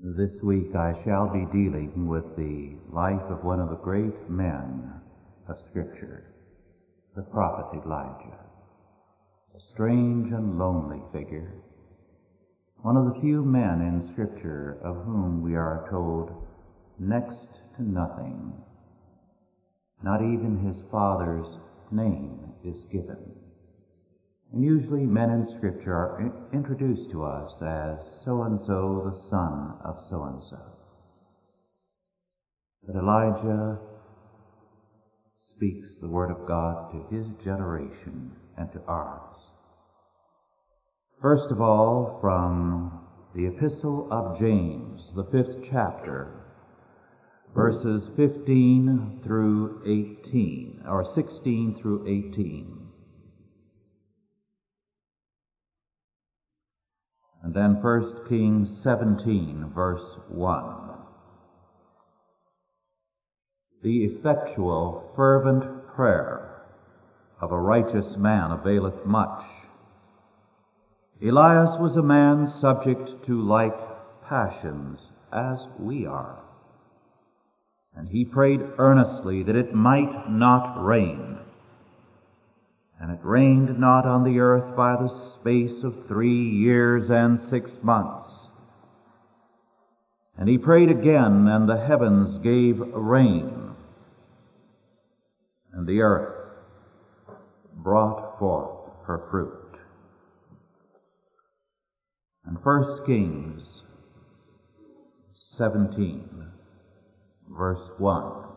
This week I shall be dealing with the life of one of the great men of Scripture, the prophet Elijah. A strange and lonely figure. One of the few men in Scripture of whom we are told next to nothing. Not even his father's name is given. And usually men in Scripture are in- introduced to us as so and so, the son of so and so. But Elijah speaks the Word of God to his generation and to ours. First of all, from the Epistle of James, the fifth chapter, verses 15 through 18, or 16 through 18. And then 1 Kings 17, verse 1. The effectual, fervent prayer of a righteous man availeth much. Elias was a man subject to like passions as we are. And he prayed earnestly that it might not rain. And it rained not on the earth by the space of three years and six months. And he prayed again, and the heavens gave rain, and the earth brought forth her fruit. And 1 Kings 17, verse 1.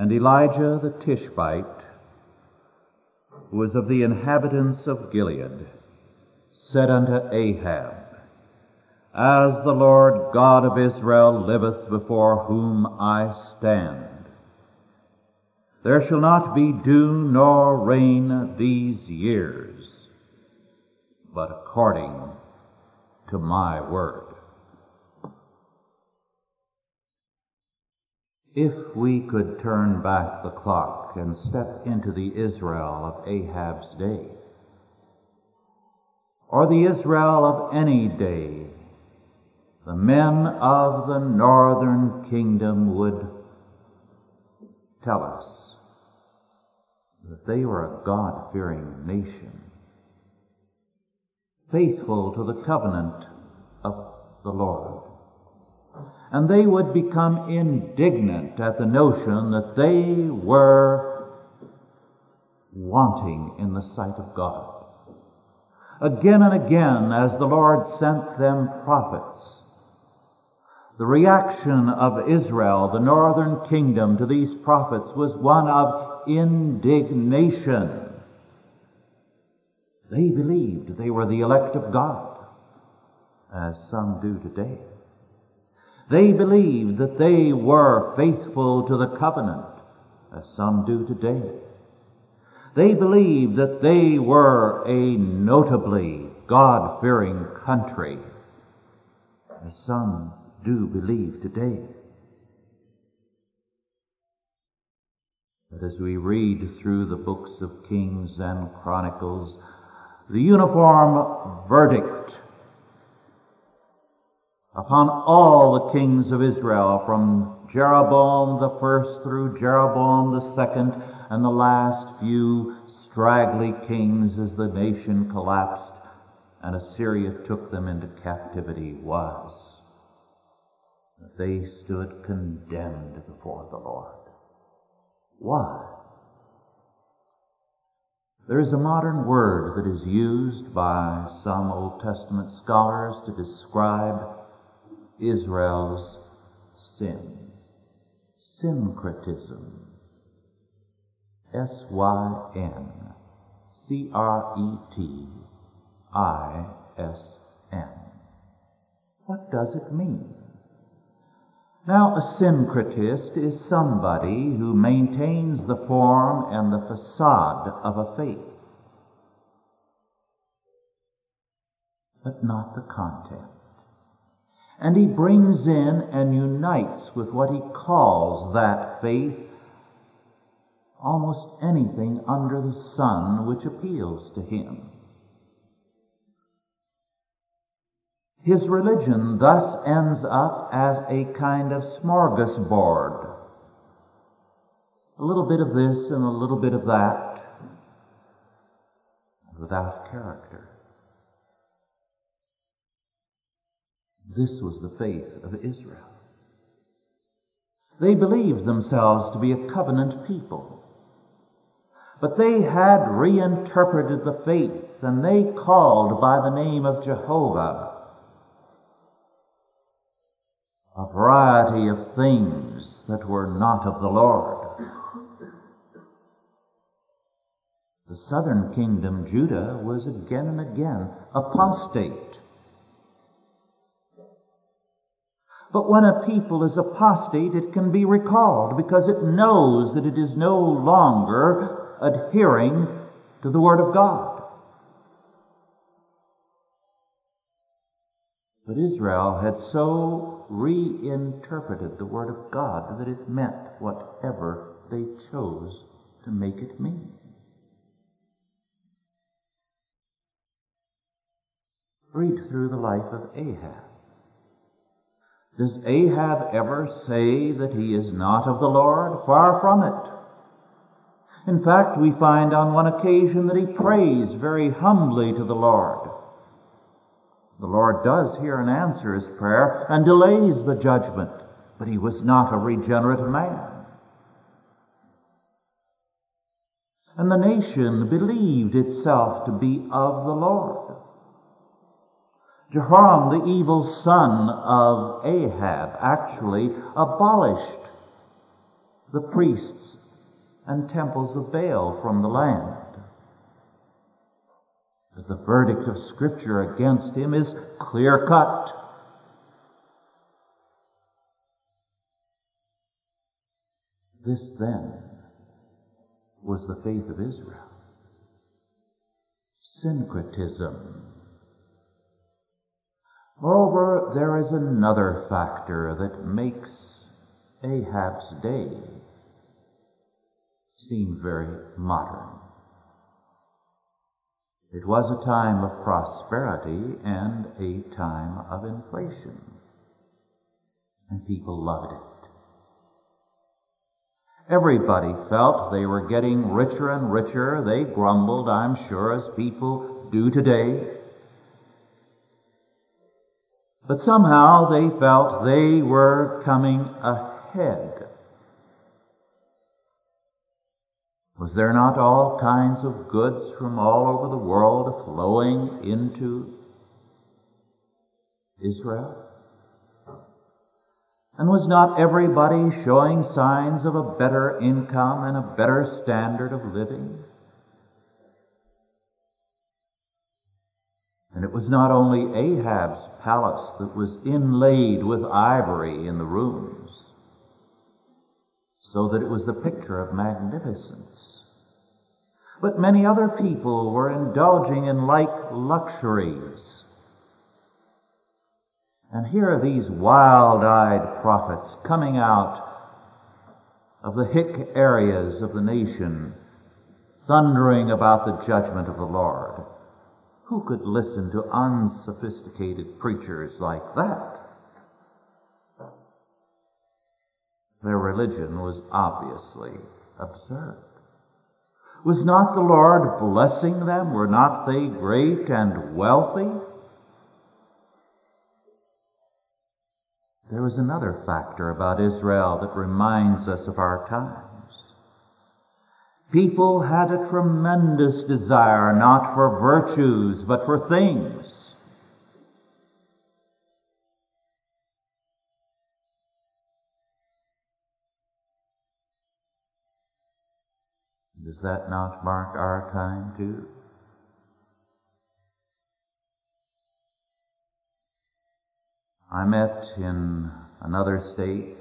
And Elijah the Tishbite, who was of the inhabitants of Gilead, said unto Ahab, As the Lord God of Israel liveth before whom I stand, there shall not be dew nor rain these years, but according to my word. If we could turn back the clock and step into the Israel of Ahab's day, or the Israel of any day, the men of the northern kingdom would tell us that they were a God-fearing nation, faithful to the covenant of the Lord and they would become indignant at the notion that they were wanting in the sight of God. Again and again, as the Lord sent them prophets, the reaction of Israel, the northern kingdom, to these prophets was one of indignation. They believed they were the elect of God, as some do today. They believed that they were faithful to the covenant, as some do today. They believed that they were a notably God-fearing country, as some do believe today. But as we read through the books of Kings and Chronicles, the uniform verdict upon all the kings of Israel, from Jeroboam the first through Jeroboam the second, and the last few straggly kings as the nation collapsed and Assyria took them into captivity was that they stood condemned before the Lord. Why? There is a modern word that is used by some Old Testament scholars to describe Israel's sin. Syncretism. S-Y-N. C-R-E-T-I-S-N. What does it mean? Now, a syncretist is somebody who maintains the form and the facade of a faith, but not the content and he brings in and unites with what he calls that faith almost anything under the sun which appeals to him. His religion thus ends up as a kind of smorgasbord. A little bit of this and a little bit of that, without character. This was the faith of Israel. They believed themselves to be a covenant people. But they had reinterpreted the faith and they called by the name of Jehovah a variety of things that were not of the Lord. The southern kingdom, Judah, was again and again apostate. But when a people is apostate, it can be recalled because it knows that it is no longer adhering to the Word of God. But Israel had so reinterpreted the Word of God that it meant whatever they chose to make it mean. Read through the life of Ahab. Does Ahab ever say that he is not of the Lord? Far from it. In fact, we find on one occasion that he prays very humbly to the Lord. The Lord does hear and answer his prayer and delays the judgment, but he was not a regenerate man. And the nation believed itself to be of the Lord. Jehoram, the evil son of Ahab, actually abolished the priests and temples of Baal from the land. But the verdict of Scripture against him is clear cut. This then was the faith of Israel. Syncretism Moreover, there is another factor that makes Ahab's day seem very modern. It was a time of prosperity and a time of inflation. And people loved it. Everybody felt they were getting richer and richer. They grumbled, I'm sure, as people do today. But somehow they felt they were coming ahead. Was there not all kinds of goods from all over the world flowing into Israel? And was not everybody showing signs of a better income and a better standard of living? And it was not only Ahab's palace that was inlaid with ivory in the rooms, so that it was the picture of magnificence. But many other people were indulging in like luxuries. And here are these wild-eyed prophets coming out of the hick areas of the nation, thundering about the judgment of the Lord. Who could listen to unsophisticated preachers like that? Their religion was obviously absurd. Was not the Lord blessing them? Were not they great and wealthy? There was another factor about Israel that reminds us of our time. People had a tremendous desire not for virtues, but for things. Does that not mark our time too? I met in another state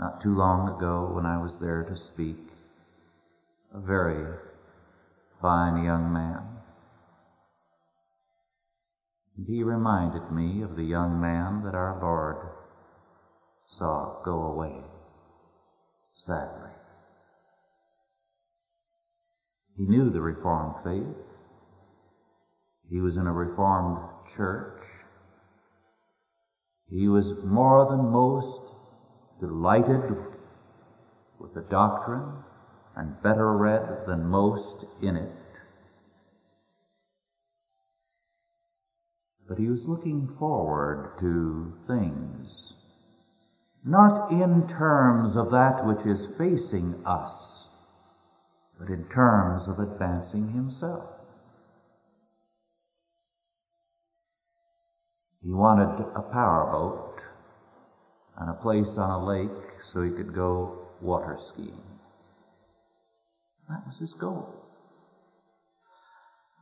not too long ago when I was there to speak a very fine young man. And he reminded me of the young man that our Lord saw go away, sadly. He knew the Reformed faith. He was in a Reformed church. He was more than most delighted with the doctrine and better read than most in it. But he was looking forward to things, not in terms of that which is facing us, but in terms of advancing himself. He wanted a powerboat and a place on a lake so he could go water skiing. That was his goal.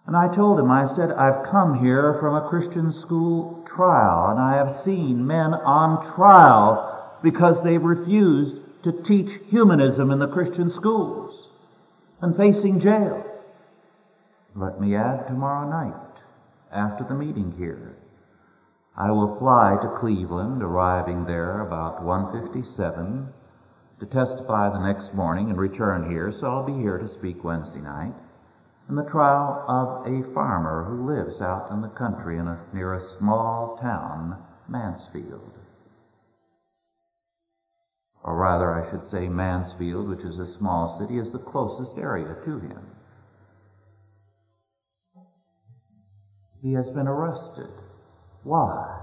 And I told him, I said, I've come here from a Christian school trial, and I have seen men on trial because they've refused to teach humanism in the Christian schools and facing jail. Let me add tomorrow night, after the meeting here, I will fly to Cleveland, arriving there about 157 to testify the next morning and return here, so I'll be here to speak Wednesday night in the trial of a farmer who lives out in the country in a, near a small town, Mansfield. Or rather, I should say Mansfield, which is a small city, is the closest area to him. He has been arrested. Why?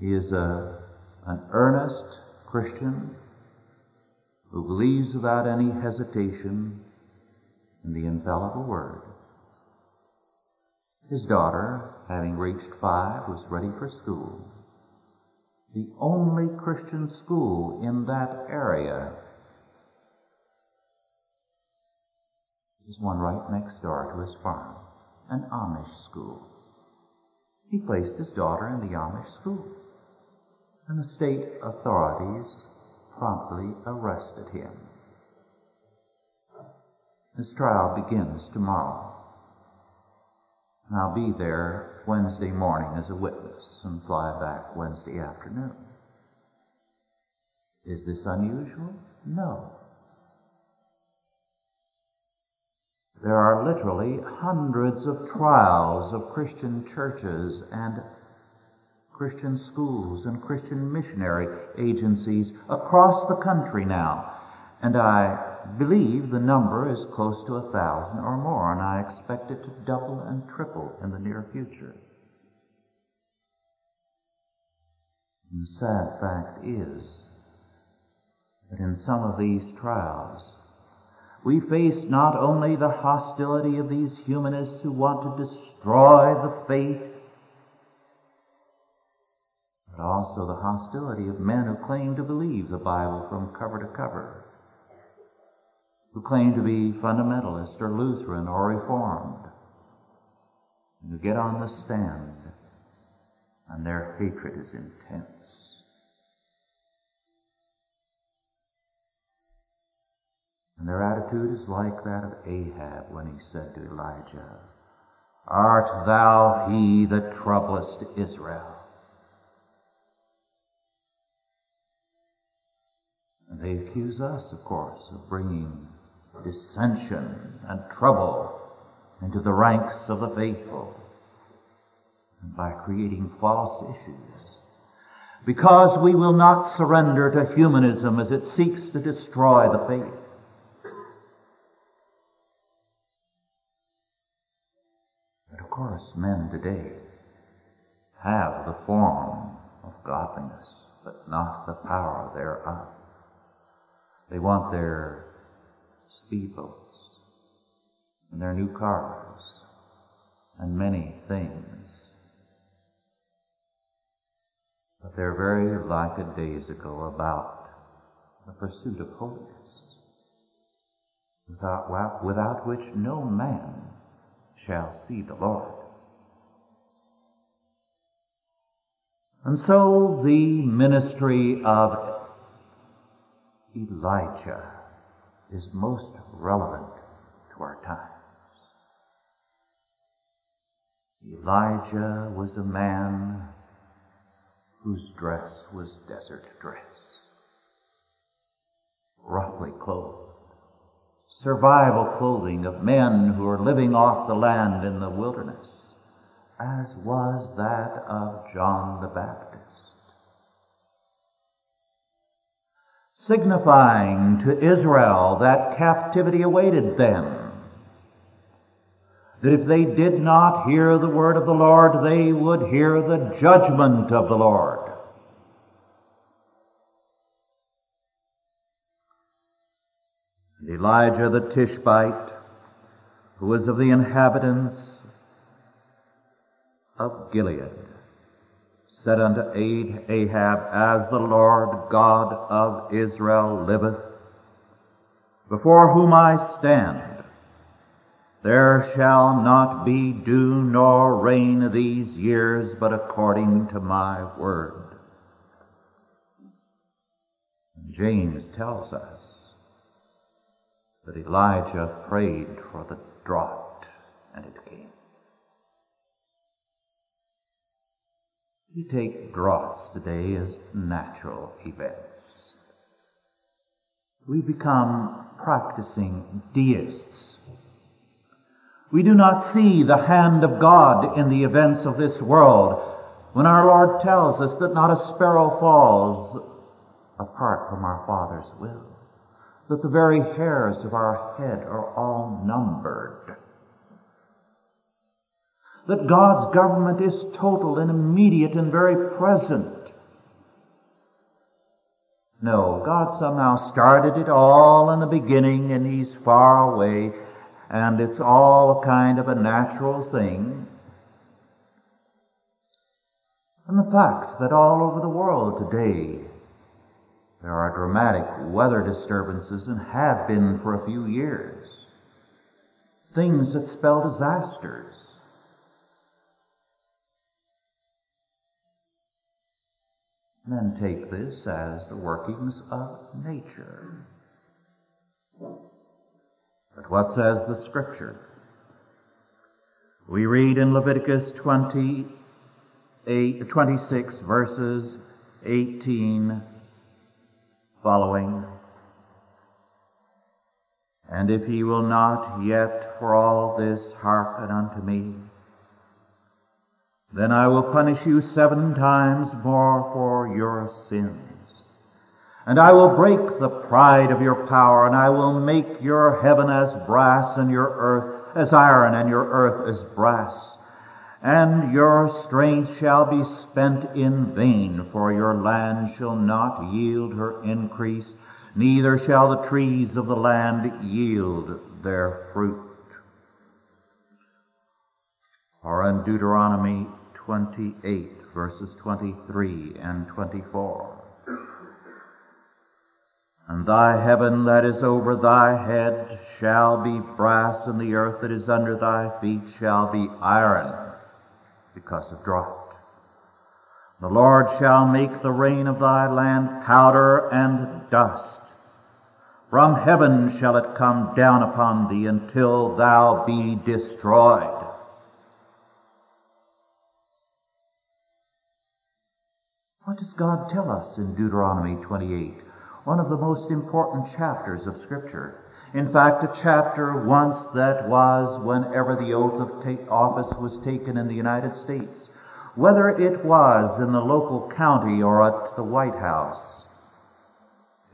He is a, an earnest Christian who believes without any hesitation in the infallible Word. His daughter, having reached five, was ready for school. The only Christian school in that area is one right next door to his farm, an Amish school. He placed his daughter in the Amish school and the state authorities promptly arrested him. His trial begins tomorrow. And I'll be there Wednesday morning as a witness and fly back Wednesday afternoon. Is this unusual? No. There are literally hundreds of trials of Christian churches and Christian schools and Christian missionary agencies across the country now. And I believe the number is close to a thousand or more, and I expect it to double and triple in the near future. And the sad fact is that in some of these trials, we face not only the hostility of these humanists who want to destroy the faith but also the hostility of men who claim to believe the Bible from cover to cover, who claim to be fundamentalist or Lutheran or Reformed, and who get on the stand and their hatred is intense. And their attitude is like that of Ahab when he said to Elijah, Art thou he that troublest Israel? And they accuse us, of course, of bringing dissension and trouble into the ranks of the faithful and by creating false issues. Because we will not surrender to humanism as it seeks to destroy the faith. But of course, men today have the form of godliness, but not the power thereof. They want their speedboats and their new cars and many things. But they're very like a days ago about the pursuit of holiness, without, without which no man shall see the Lord. And so the ministry of Elijah is most relevant to our times. Elijah was a man whose dress was desert dress, roughly clothed, survival clothing of men who are living off the land in the wilderness, as was that of John the Baptist. Signifying to Israel that captivity awaited them that if they did not hear the word of the Lord, they would hear the judgment of the Lord. And Elijah the Tishbite, who was of the inhabitants of Gilead, said unto Ahab, As the Lord God of Israel liveth, before whom I stand, there shall not be dew nor rain these years, but according to my word. James tells us that Elijah prayed for the drought, and it We take droughts today as natural events. We become practicing deists we do not see the hand of God in the events of this world when our Lord tells us that not a sparrow falls apart from our Father's will, that the very hairs of our head are all numbered, that God's government is total and immediate and very present. No, God somehow started it all in the beginning and He's far away and it's all a kind of a natural thing. And the fact that all over the world today there are dramatic weather disturbances and have been for a few years. Things that spell disasters. Men take this as the workings of nature. But what says the Scripture? We read in Leviticus 28, 26 verses 18 following. And if ye will not yet for all this hearken unto me, then I will punish you seven times more for your sins. And I will break the pride of your power, and I will make your heaven as brass and your earth as iron and your earth as brass. And your strength shall be spent in vain, for your land shall not yield her increase, neither shall the trees of the land yield their fruit. Or in Deuteronomy 28 verses 23 and 24. And thy heaven that is over thy head shall be brass, and the earth that is under thy feet shall be iron, because of drought. The Lord shall make the rain of thy land powder and dust. From heaven shall it come down upon thee until thou be destroyed. What does God tell us in Deuteronomy 28? one of the most important chapters of Scripture. In fact, a chapter once that was whenever the oath of ta- office was taken in the United States, whether it was in the local county or at the White House.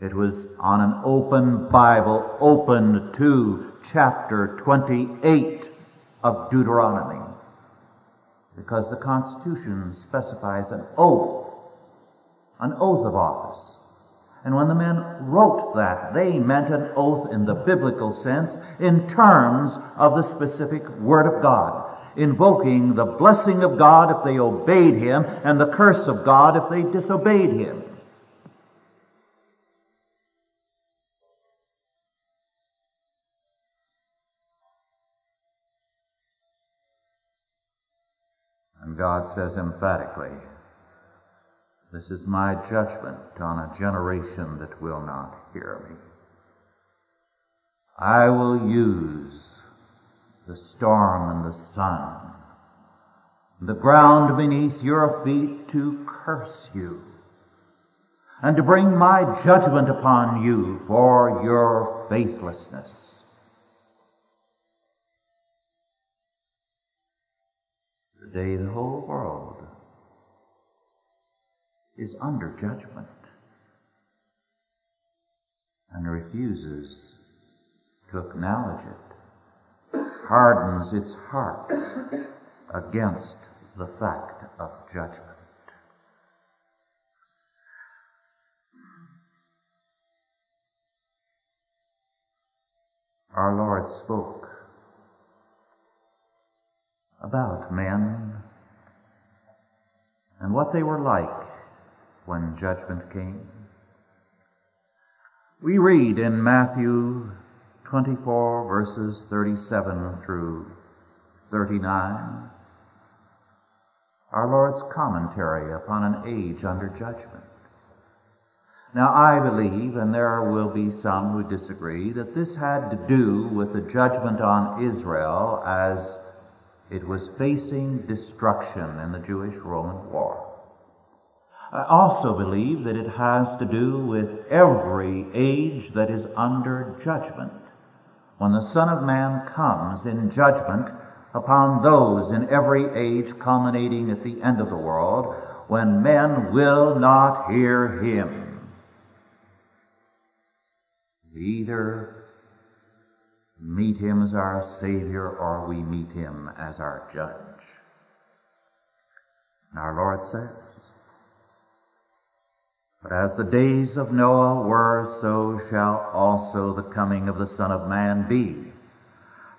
It was on an open Bible, open to chapter 28 of Deuteronomy. Because the Constitution specifies an oath, an oath of office. And when the men wrote that, they meant an oath in the biblical sense in terms of the specific Word of God, invoking the blessing of God if they obeyed Him and the curse of God if they disobeyed Him. And God says emphatically, this is my judgment on a generation that will not hear me. I will use the storm and the sun, the ground beneath your feet to curse you, and to bring my judgment upon you for your faithlessness. The day the whole world is under judgment and refuses to acknowledge it, hardens its heart against the fact of judgment. Our Lord spoke about men and what they were like when judgment came. We read in Matthew 24 verses 37 through 39 our Lord's commentary upon an age under judgment. Now I believe, and there will be some who disagree, that this had to do with the judgment on Israel as it was facing destruction in the Jewish-Roman war. I also believe that it has to do with every age that is under judgment. When the Son of Man comes in judgment upon those in every age culminating at the end of the world, when men will not hear Him. Either meet Him as our Savior or we meet Him as our Judge. And our Lord says, but as the days of Noah were, so shall also the coming of the Son of Man be.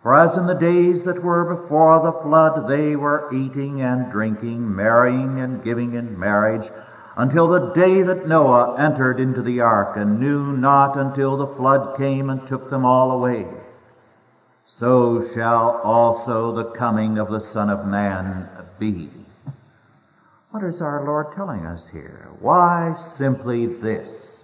For as in the days that were before the flood, they were eating and drinking, marrying and giving in marriage, until the day that Noah entered into the ark, and knew not until the flood came and took them all away. So shall also the coming of the Son of Man be. What is our Lord telling us here? Why simply this?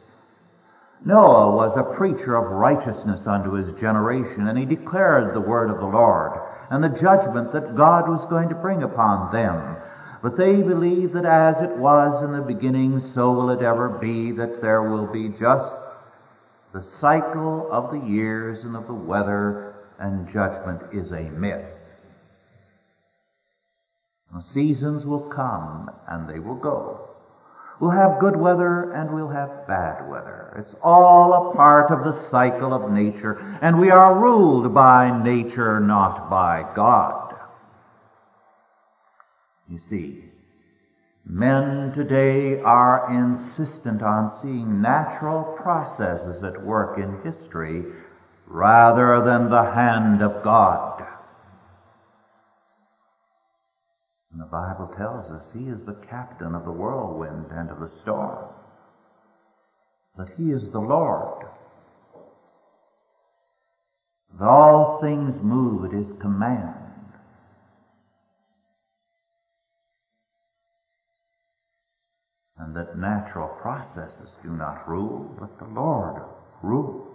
Noah was a preacher of righteousness unto his generation, and he declared the word of the Lord and the judgment that God was going to bring upon them. But they believe that as it was in the beginning, so will it ever be, that there will be just the cycle of the years and of the weather, and judgment is a myth. The seasons will come and they will go. We'll have good weather and we'll have bad weather. It's all a part of the cycle of nature, and we are ruled by nature, not by God. You see, men today are insistent on seeing natural processes at work in history rather than the hand of God. And the Bible tells us He is the captain of the whirlwind and of the storm. That He is the Lord. That all things move at His command. And that natural processes do not rule, but the Lord rules.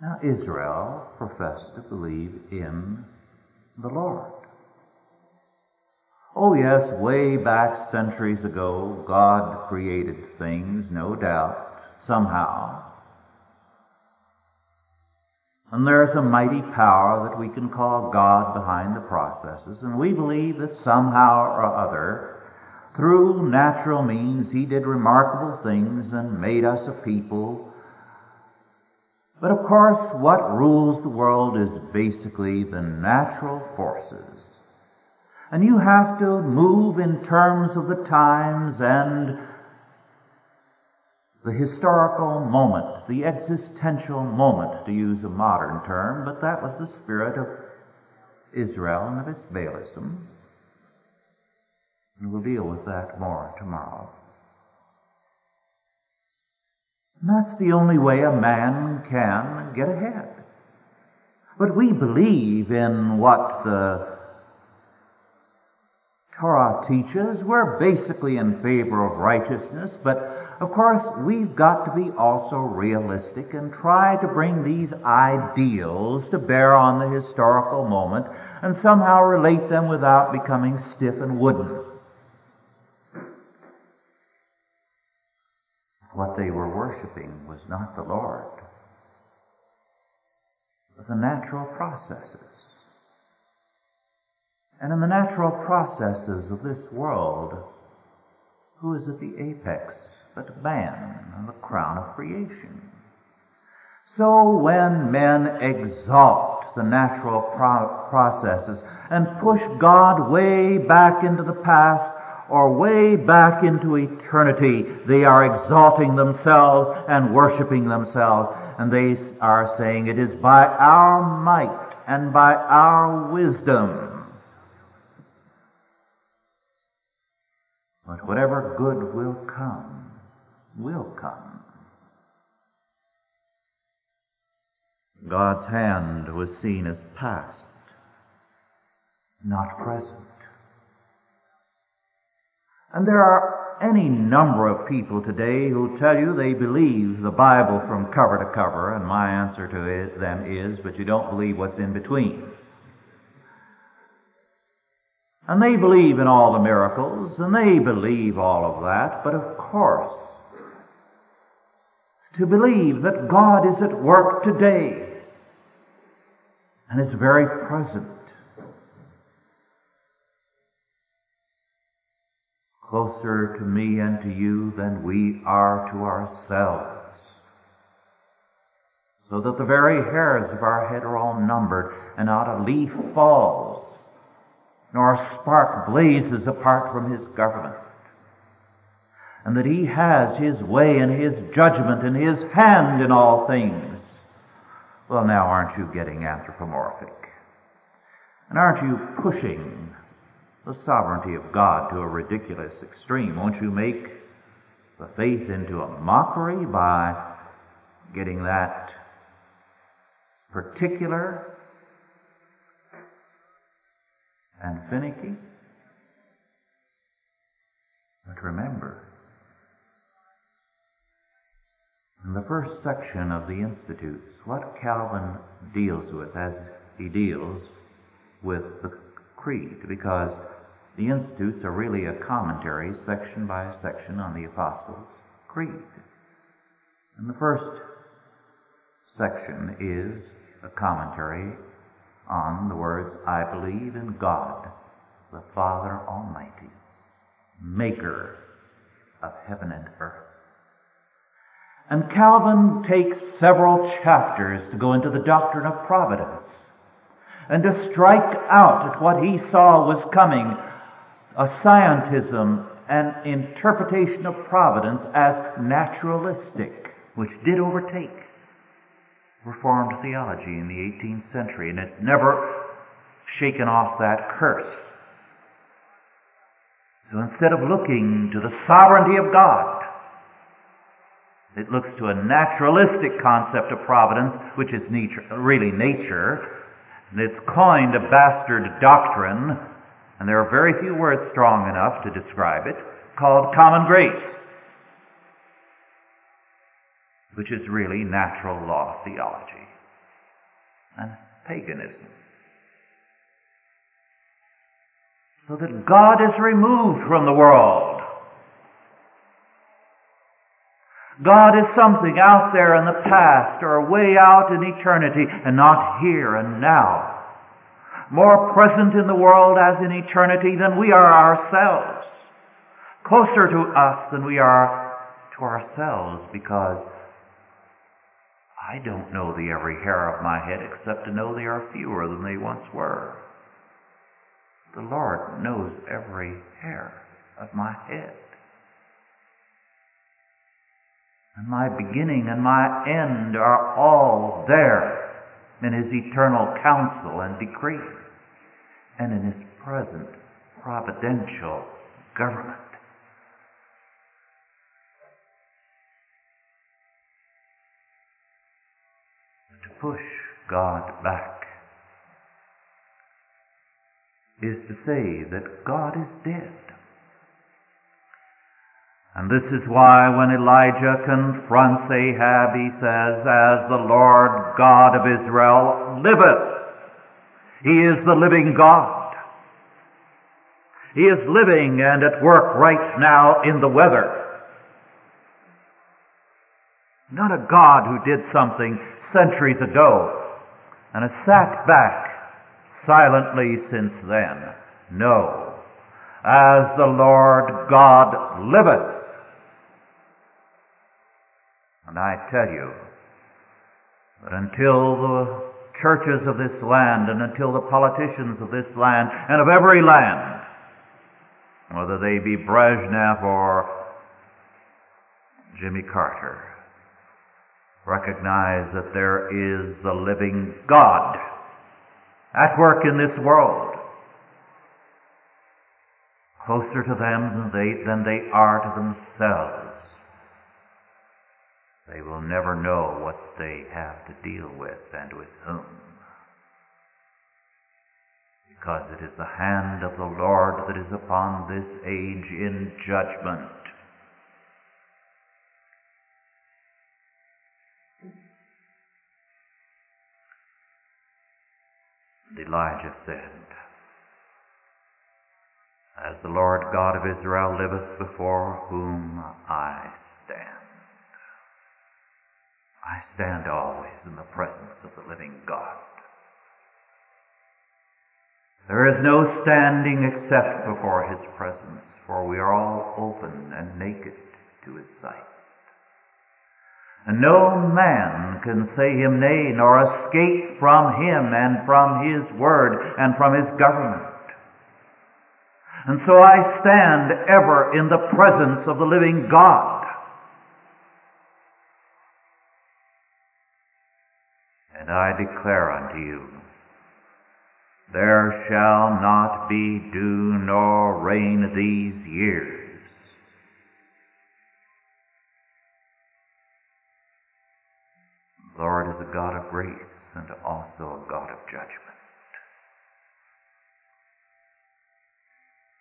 Now, Israel professed to believe in the Lord. Oh, yes, way back centuries ago, God created things, no doubt, somehow. And there's a mighty power that we can call God behind the processes, and we believe that somehow or other, through natural means, He did remarkable things and made us a people but of course, what rules the world is basically the natural forces. And you have to move in terms of the times and the historical moment, the existential moment, to use a modern term, but that was the spirit of Israel and of its Baalism. And we'll deal with that more tomorrow. That's the only way a man can get ahead. But we believe in what the Torah teaches. We're basically in favor of righteousness, but of course we've got to be also realistic and try to bring these ideals to bear on the historical moment and somehow relate them without becoming stiff and wooden. What they were worshiping was not the Lord. But the natural processes. And in the natural processes of this world, who is at the apex but man and the crown of creation? So when men exalt the natural pro- processes and push God way back into the past or way back into eternity, they are exalting themselves and worshiping themselves. And they are saying it is by our might and by our wisdom. But whatever good will come, will come. God's hand was seen as past, not present. And there are any number of people today who tell you they believe the Bible from cover to cover, and my answer to it, them is, but you don't believe what's in between. And they believe in all the miracles, and they believe all of that, but of course, to believe that God is at work today and is very present closer to me and to you than we are to ourselves. So that the very hairs of our head are all numbered, and not a leaf falls, nor a spark blazes apart from his government. And that he has his way and his judgment and his hand in all things. Well, now aren't you getting anthropomorphic? And aren't you pushing the sovereignty of God to a ridiculous extreme. Won't you make the faith into a mockery by getting that particular and finicky? But remember, in the first section of the Institutes, what Calvin deals with as he deals with the creed, because the Institutes are really a commentary, section by section, on the Apostles' Creed. And the first section is a commentary on the words, I believe in God, the Father Almighty, maker of heaven and earth. And Calvin takes several chapters to go into the doctrine of providence and to strike out at what he saw was coming a scientism an interpretation of providence as naturalistic, which did overtake Reformed theology in the 18th century, and it's never shaken off that curse. So instead of looking to the sovereignty of God, it looks to a naturalistic concept of providence, which is nature, really nature, and it's coined a bastard doctrine and there are very few words strong enough to describe it, called common grace, which is really natural law theology and paganism. So that God is removed from the world. God is something out there in the past or way out in eternity and not here and now more present in the world as in eternity than we are ourselves, closer to us than we are to ourselves because I don't know the every hair of my head except to know they are fewer than they once were. The Lord knows every hair of my head. And my beginning and my end are all there in His eternal counsel and decree and in His present providential government. To push God back is to say that God is dead. And this is why when Elijah confronts Ahab, he says, As the Lord God of Israel liveth, he is the living God. He is living and at work right now in the weather. Not a God who did something centuries ago and has sat back silently since then. No. As the Lord God liveth. And I tell you that until the churches of this land and until the politicians of this land and of every land, whether they be Brezhnev or Jimmy Carter, recognize that there is the living God at work in this world, closer to them than they, than they are to themselves. They will never know what they have to deal with and with whom. Because it is the hand of the Lord that is upon this age in judgment. And Elijah said, As the Lord God of Israel liveth before whom I. I stand always in the presence of the living God. There is no standing except before His presence, for we are all open and naked to His sight. And no man can say Him nay, nor escape from Him and from His word and from His government. And so I stand ever in the presence of the living God. And I declare unto you, there shall not be dew nor rain these years. The Lord is a God of grace and also a God of judgment.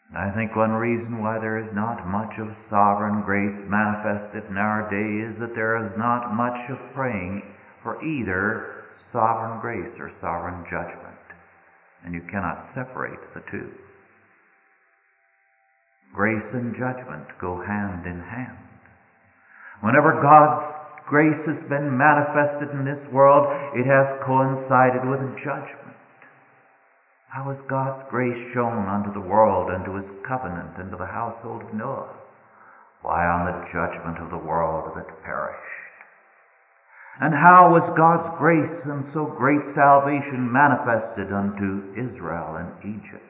And I think one reason why there is not much of sovereign grace manifested in our day is that there is not much of praying for either sovereign grace or sovereign judgment. And you cannot separate the two. Grace and judgment go hand in hand. Whenever God's grace has been manifested in this world, it has coincided with judgment. How is God's grace shown unto the world unto his covenant and to the household of Noah? Why, on the judgment of the world that perished. And how was God's grace and so great salvation manifested unto Israel and Egypt?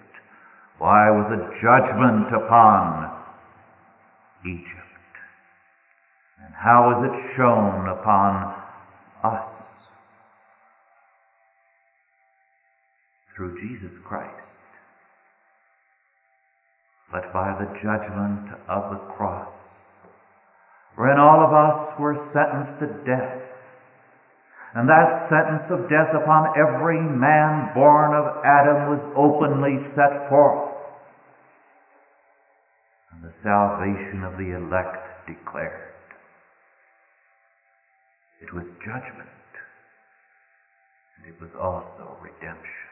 Why, was a judgment upon Egypt. And how is it shown upon us? Through Jesus Christ. But by the judgment of the cross, wherein all of us were sentenced to death, and that sentence of death upon every man born of Adam was openly set forth. And the salvation of the elect declared. It was judgment. And it was also redemption.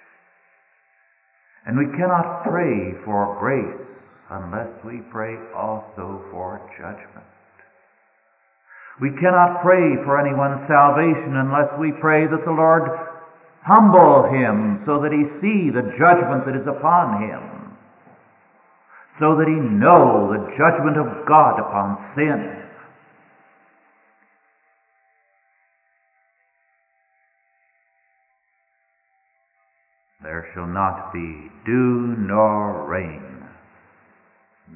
And we cannot pray for grace unless we pray also for judgment. We cannot pray for anyone's salvation unless we pray that the Lord humble him so that he see the judgment that is upon him, so that he know the judgment of God upon sin. There shall not be dew nor rain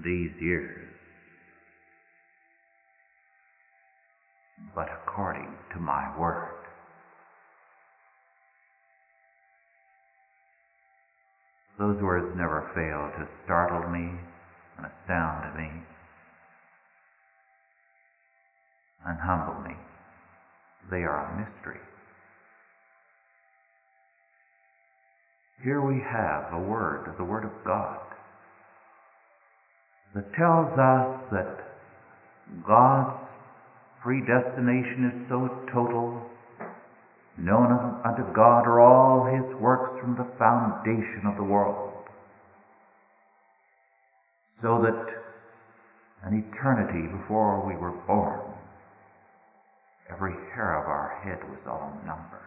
these years. But according to my word. Those words never fail to startle me and astound me and humble me. They are a mystery. Here we have a word, the Word of God, that tells us that God's predestination is so total. Known unto God are all his works from the foundation of the world. So that an eternity before we were born, every hair of our head was all numbered.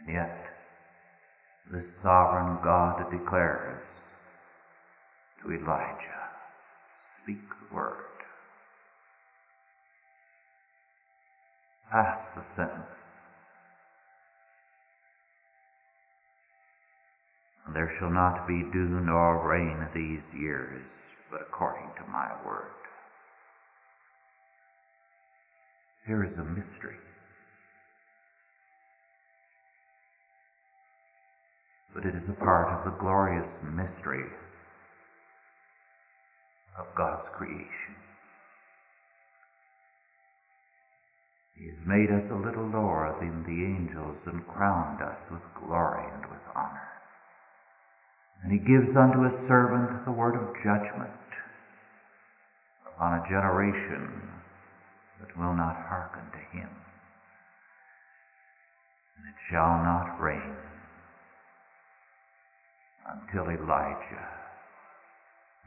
And yet, the sovereign God declares to Elijah, speak the word. Pass the sentence. And there shall not be dew nor rain these years, but according to my word. Here is a mystery. But it is a part of the glorious mystery of God's creation. He has made us a little lower than the angels and crowned us with glory and with honor. And he gives unto his servant the word of judgment upon a generation that will not hearken to him. And it shall not rain until Elijah,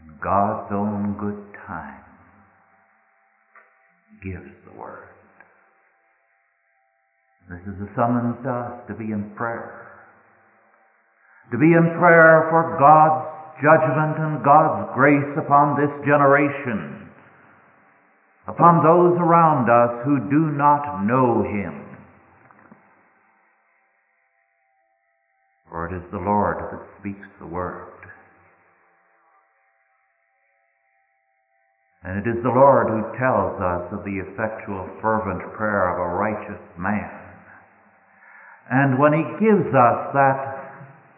in God's own good time, gives the word. This is a summons to us to be in prayer. To be in prayer for God's judgment and God's grace upon this generation, upon those around us who do not know Him. For it is the Lord that speaks the word. And it is the Lord who tells us of the effectual, fervent prayer of a righteous man. And when he gives us that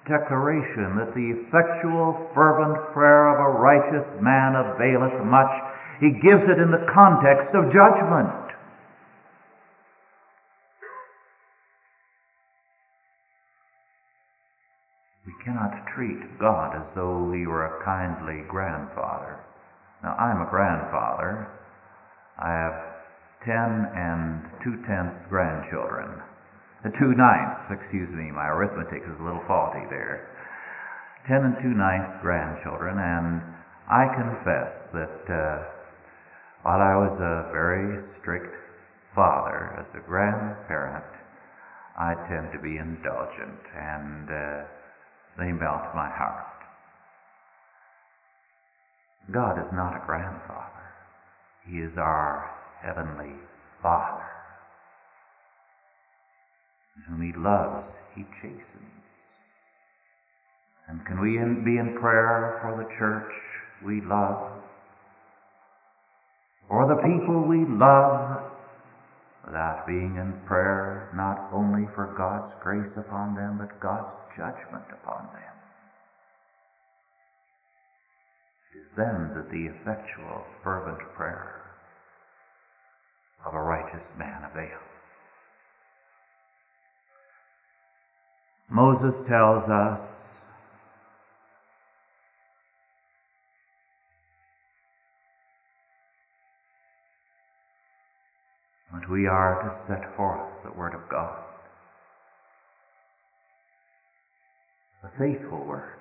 declaration that the effectual, fervent prayer of a righteous man availeth much, he gives it in the context of judgment. We cannot treat God as though he were a kindly grandfather. Now, I'm a grandfather. I have ten and two tenths grandchildren two ninths, excuse me, my arithmetic is a little faulty there. Ten and two ninths grandchildren, and I confess that uh, while I was a very strict father, as a grandparent, I tend to be indulgent, and uh, they melt my heart. God is not a grandfather. He is our heavenly Father whom he loves, he chastens. And can we be in prayer for the church we love? For the people we love, without being in prayer not only for God's grace upon them, but God's judgment upon them? Is then that the effectual, fervent prayer of a righteous man avails. Moses tells us that we are to set forth the Word of God, the faithful Word.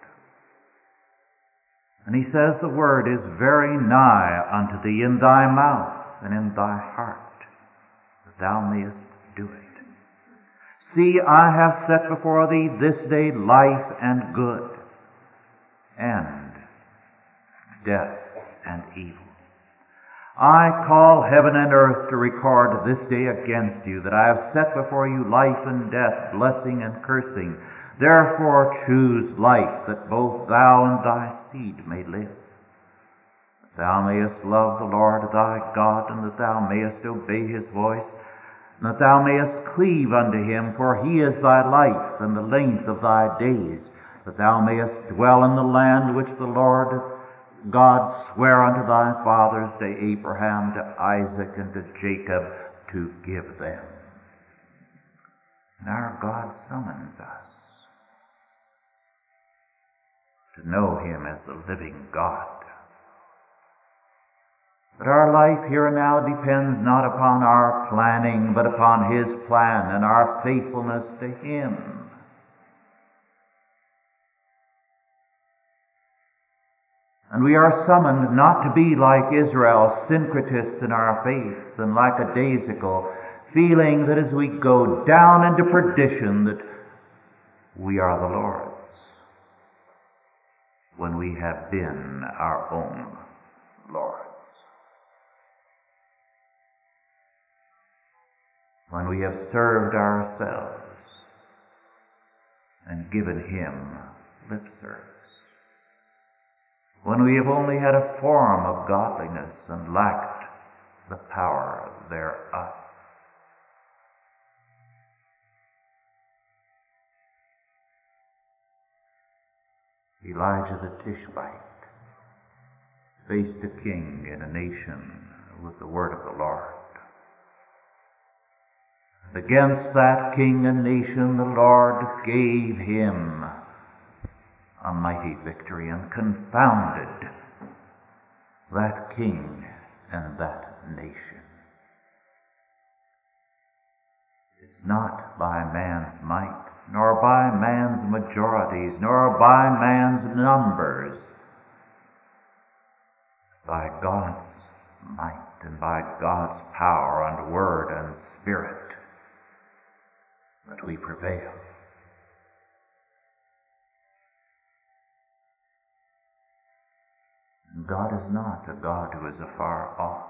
And he says the Word is very nigh unto thee in thy mouth and in thy heart, that thou mayest do it. See, I have set before thee this day life and good, and death and evil. I call heaven and earth to record this day against you that I have set before you life and death, blessing and cursing. Therefore choose life that both thou and thy seed may live. That thou mayest love the Lord thy God and that thou mayest obey his voice and that thou mayest cleave unto him, for he is thy life and the length of thy days, that thou mayest dwell in the land which the Lord God sware unto thy fathers, to Abraham, to Isaac, and to Jacob, to give them. And our God summons us to know him as the living God but our life here and now depends not upon our planning, but upon His plan and our faithfulness to Him. And we are summoned not to be like Israel, syncretists in our faith and lackadaisical, feeling that as we go down into perdition, that we are the Lord's when we have been our own Lords. When we have served ourselves and given Him lip service. When we have only had a form of godliness and lacked the power thereof. Elijah the Tishbite faced a king in a nation with the word of the Lord. And against that king and nation the Lord gave him a mighty victory and confounded that king and that nation. It's not by man's might nor by man's majorities, nor by man's numbers, by God's might and by God's power and word and spirit that we prevail. God is not a God who is afar off.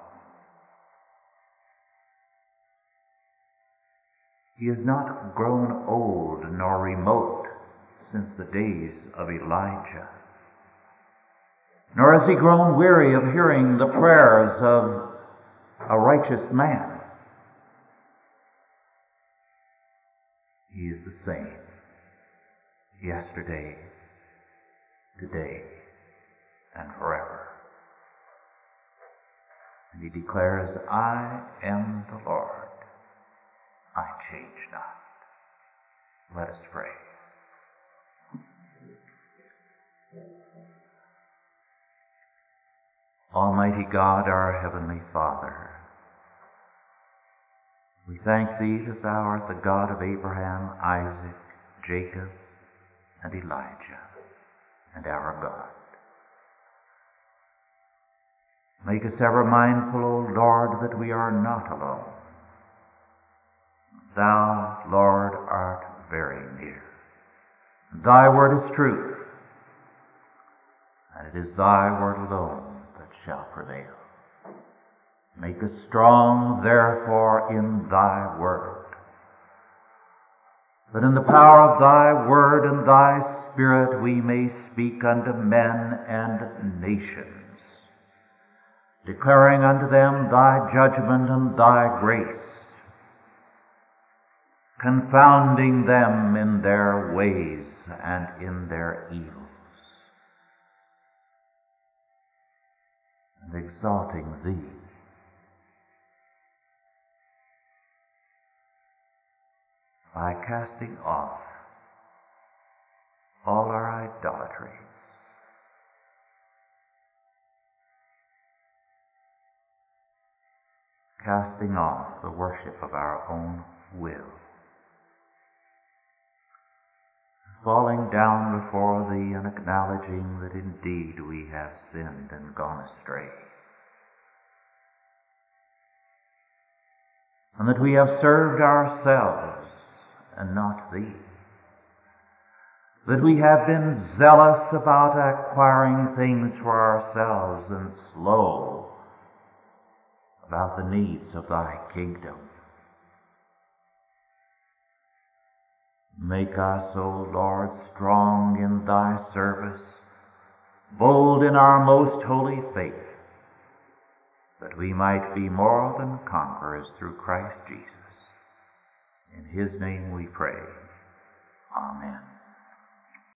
He has not grown old nor remote since the days of Elijah. Nor has he grown weary of hearing the prayers of a righteous man. He is the same yesterday, today, and forever. And he declares, I am the Lord. I change not. Let us pray. Almighty God, our Heavenly Father, we thank Thee that Thou art the God of Abraham, Isaac, Jacob, and Elijah, and our God. Make us ever mindful, O Lord, that we are not alone Thou, Lord, art very near. Thy word is truth, and it is Thy word alone that shall prevail. Make us strong, therefore, in Thy word, that in the power of Thy word and Thy Spirit we may speak unto men and nations, declaring unto them Thy judgment and Thy grace confounding them in their ways and in their evils, and exalting thee. By casting off all our idolatries, casting off the worship of our own will. Falling down before Thee and acknowledging that indeed we have sinned and gone astray. And that we have served ourselves and not Thee. That we have been zealous about acquiring things for ourselves and slow about the needs of Thy kingdom. Make us, O Lord, strong in Thy service, bold in our most holy faith, that we might be more than conquerors through Christ Jesus. In His name we pray. Amen.